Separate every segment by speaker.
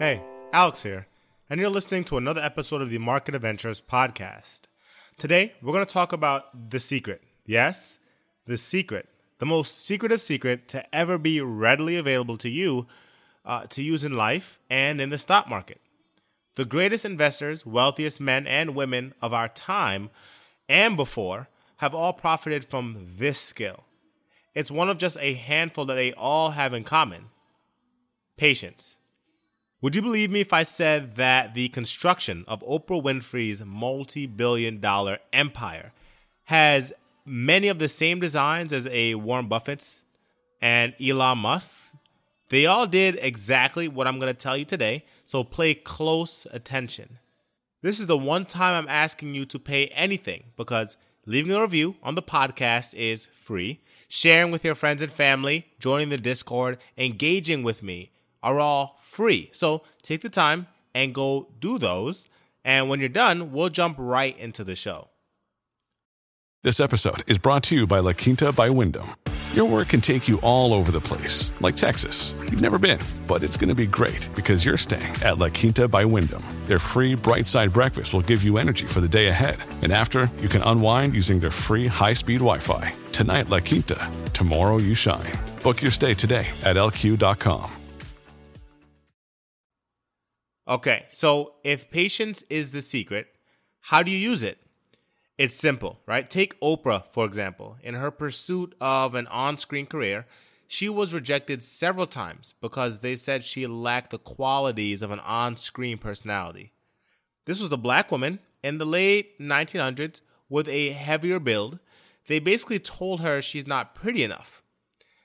Speaker 1: Hey, Alex here, and you're listening to another episode of the Market Adventures podcast. Today, we're going to talk about the secret. Yes, the secret. The most secretive secret to ever be readily available to you uh, to use in life and in the stock market. The greatest investors, wealthiest men and women of our time and before have all profited from this skill. It's one of just a handful that they all have in common patience. Would you believe me if I said that the construction of Oprah Winfrey's multi billion dollar empire has many of the same designs as a Warren Buffett's and Elon Musk's? They all did exactly what I'm going to tell you today, so play close attention. This is the one time I'm asking you to pay anything because leaving a review on the podcast is free. Sharing with your friends and family, joining the Discord, engaging with me are all free. So take the time and go do those. And when you're done, we'll jump right into the show.
Speaker 2: This episode is brought to you by La Quinta by Wyndham. Your work can take you all over the place, like Texas. You've never been, but it's going to be great because you're staying at La Quinta by Wyndham. Their free bright side breakfast will give you energy for the day ahead. And after, you can unwind using their free high speed Wi Fi. Tonight, La Quinta. Tomorrow, you shine. Book your stay today at lq.com.
Speaker 1: Okay, so if patience is the secret, how do you use it? It's simple, right? Take Oprah, for example. In her pursuit of an on screen career, she was rejected several times because they said she lacked the qualities of an on screen personality. This was a black woman in the late 1900s with a heavier build. They basically told her she's not pretty enough.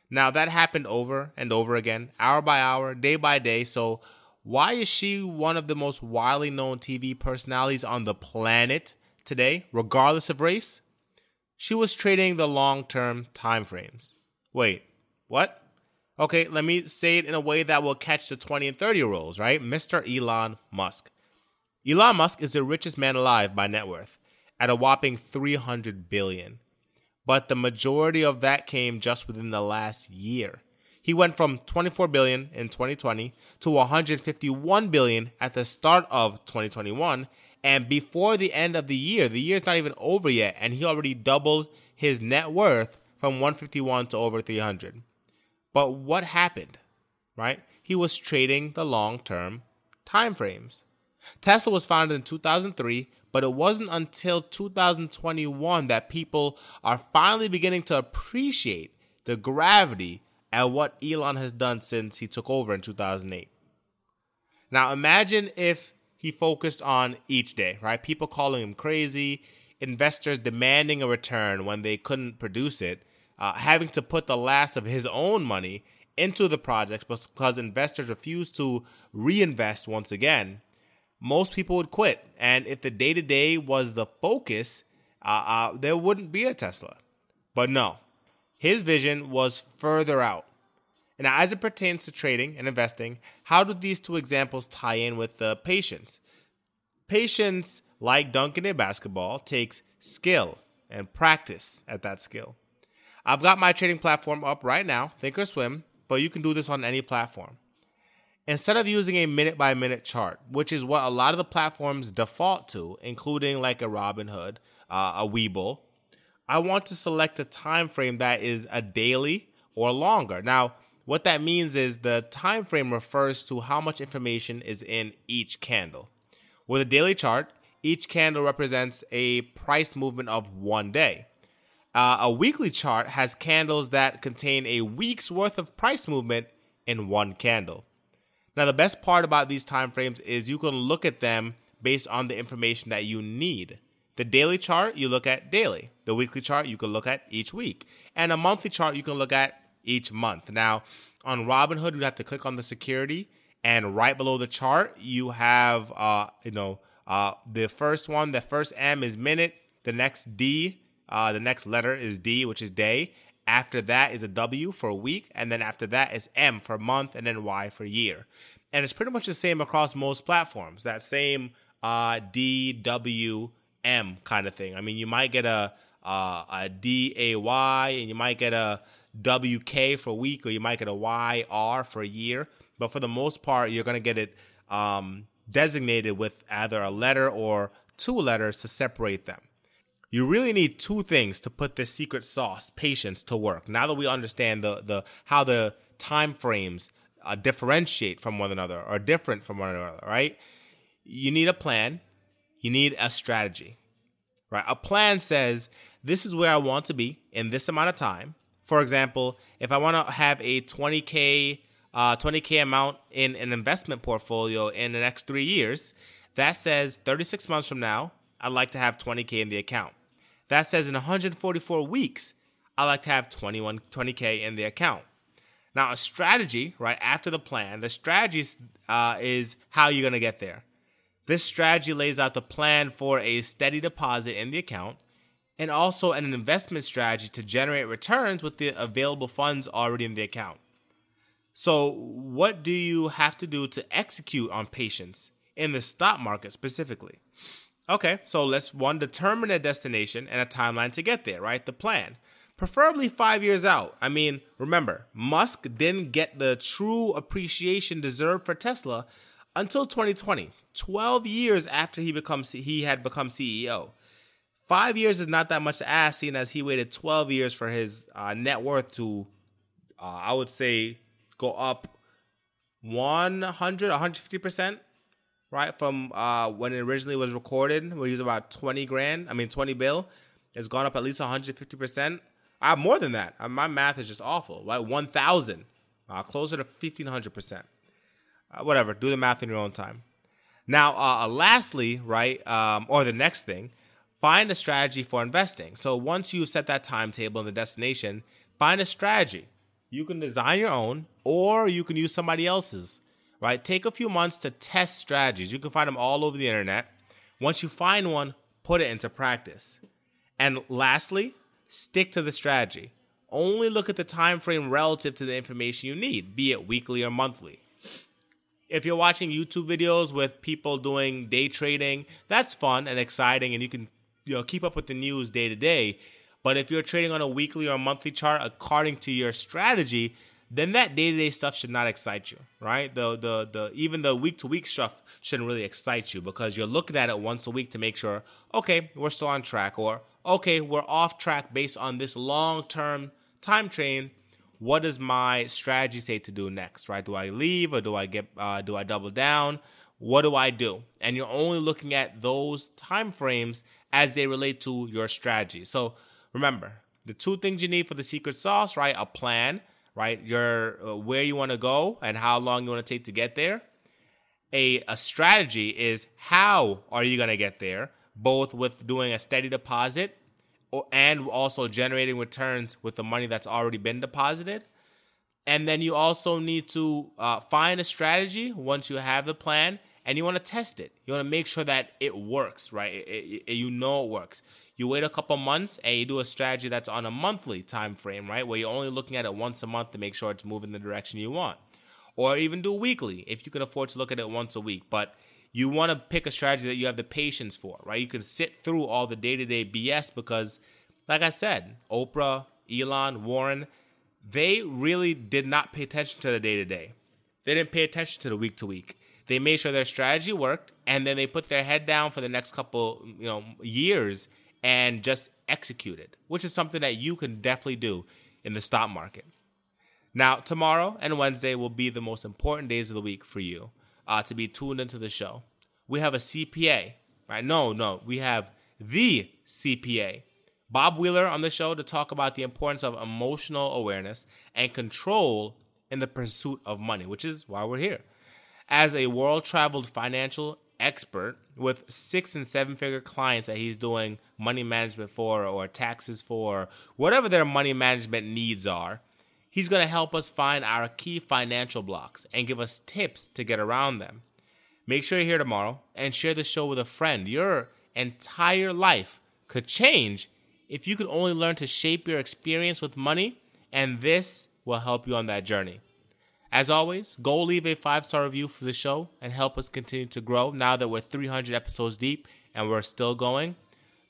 Speaker 1: Now, that happened over and over again, hour by hour, day by day, so why is she one of the most widely known TV personalities on the planet today, regardless of race? She was trading the long term time frames. Wait, what? Okay, let me say it in a way that will catch the 20 and 30 year olds, right? Mr. Elon Musk. Elon Musk is the richest man alive by net worth at a whopping 300 billion. But the majority of that came just within the last year. He went from 24 billion in 2020 to 151 billion at the start of 2021 and before the end of the year, the year's not even over yet and he already doubled his net worth from 151 to over 300. But what happened? Right? He was trading the long-term time frames. Tesla was founded in 2003, but it wasn't until 2021 that people are finally beginning to appreciate the gravity at what Elon has done since he took over in 2008. Now, imagine if he focused on each day, right? People calling him crazy, investors demanding a return when they couldn't produce it, uh, having to put the last of his own money into the project because investors refused to reinvest once again. Most people would quit. And if the day to day was the focus, uh, uh, there wouldn't be a Tesla. But no, his vision was further out. And as it pertains to trading and investing, how do these two examples tie in with the patience? Patience, like dunking a basketball, takes skill and practice at that skill. I've got my trading platform up right now, Thinkorswim, but you can do this on any platform. Instead of using a minute by minute chart, which is what a lot of the platforms default to, including like a Robinhood, uh, a Webull, I want to select a time frame that is a daily or longer. Now, what that means is the time frame refers to how much information is in each candle. With a daily chart, each candle represents a price movement of one day. Uh, a weekly chart has candles that contain a week's worth of price movement in one candle. Now, the best part about these time frames is you can look at them based on the information that you need. The daily chart you look at daily. The weekly chart you can look at each week. And a monthly chart you can look at each month. Now, on Robinhood, you have to click on the security, and right below the chart, you have, uh, you know, uh, the first one, the first M is minute, the next D, uh, the next letter is D, which is day. After that is a W for week, and then after that is M for month, and then Y for year. And it's pretty much the same across most platforms. That same uh, D W M kind of thing. I mean, you might get a uh, a D A Y, and you might get a WK for week, or you might get a YR for a year. But for the most part, you're going to get it um, designated with either a letter or two letters to separate them. You really need two things to put this secret sauce, patience, to work. Now that we understand the, the how the time frames uh, differentiate from one another or different from one another, right? You need a plan, you need a strategy, right? A plan says this is where I want to be in this amount of time. For example, if I want to have a 20k uh, 20k amount in an investment portfolio in the next three years, that says 36 months from now, I'd like to have 20k in the account. That says in 144 weeks, I like to have 21 20k in the account. Now, a strategy, right after the plan, the strategy uh, is how you're going to get there. This strategy lays out the plan for a steady deposit in the account and also an investment strategy to generate returns with the available funds already in the account. So, what do you have to do to execute on patience in the stock market specifically? Okay, so let's one determine a destination and a timeline to get there, right? The plan. Preferably five years out. I mean, remember, Musk didn't get the true appreciation deserved for Tesla until 2020, 12 years after he becomes he had become CEO. Five years is not that much to ask, seeing as he waited 12 years for his uh, net worth to, uh, I would say, go up 100, 150% right? From uh, when it originally was recorded, where he was about 20 grand, I mean 20 bill, it's gone up at least 150%. I have more than that. Uh, my math is just awful. Right? 1,000, uh, closer to 1,500%. Uh, whatever, do the math in your own time. Now, uh, lastly, right, um, or the next thing, find a strategy for investing. So once you set that timetable and the destination, find a strategy. You can design your own, or you can use somebody else's right? Take a few months to test strategies. You can find them all over the internet. Once you find one, put it into practice. And lastly, stick to the strategy. Only look at the time frame relative to the information you need, be it weekly or monthly. If you're watching YouTube videos with people doing day trading, that's fun and exciting and you can you know keep up with the news day to day. But if you're trading on a weekly or monthly chart according to your strategy, then that day to day stuff should not excite you, right? The the the even the week to week stuff shouldn't really excite you because you're looking at it once a week to make sure, okay, we're still on track, or okay, we're off track based on this long term time train. What does my strategy say to do next, right? Do I leave or do I get uh, do I double down? What do I do? And you're only looking at those time frames as they relate to your strategy. So remember, the two things you need for the secret sauce, right? A plan right? Your uh, where you want to go and how long you want to take to get there. A, a strategy is how are you going to get there, both with doing a steady deposit and also generating returns with the money that's already been deposited. And then you also need to uh, find a strategy once you have the plan and you want to test it. You want to make sure that it works, right? It, it, it, you know it works. You wait a couple months and you do a strategy that's on a monthly time frame, right? Where you're only looking at it once a month to make sure it's moving the direction you want. Or even do weekly if you can afford to look at it once a week. But you want to pick a strategy that you have the patience for, right? You can sit through all the day to day BS because, like I said, Oprah, Elon, Warren, they really did not pay attention to the day to day. They didn't pay attention to the week to week. They made sure their strategy worked, and then they put their head down for the next couple, you know, years and just executed, which is something that you can definitely do in the stock market. Now, tomorrow and Wednesday will be the most important days of the week for you uh, to be tuned into the show. We have a CPA, right? No, no, we have the CPA, Bob Wheeler, on the show to talk about the importance of emotional awareness and control in the pursuit of money, which is why we're here. As a world traveled financial expert with six and seven figure clients that he's doing money management for or taxes for, whatever their money management needs are. He's going to help us find our key financial blocks and give us tips to get around them. Make sure you're here tomorrow and share the show with a friend. Your entire life could change if you could only learn to shape your experience with money, and this will help you on that journey. As always, go leave a five star review for the show and help us continue to grow now that we're 300 episodes deep and we're still going.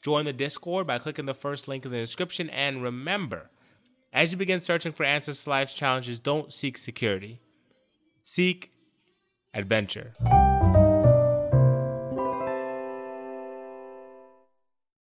Speaker 1: Join the Discord by clicking the first link in the description. And remember, as you begin searching for answers to life's challenges, don't seek security, seek adventure.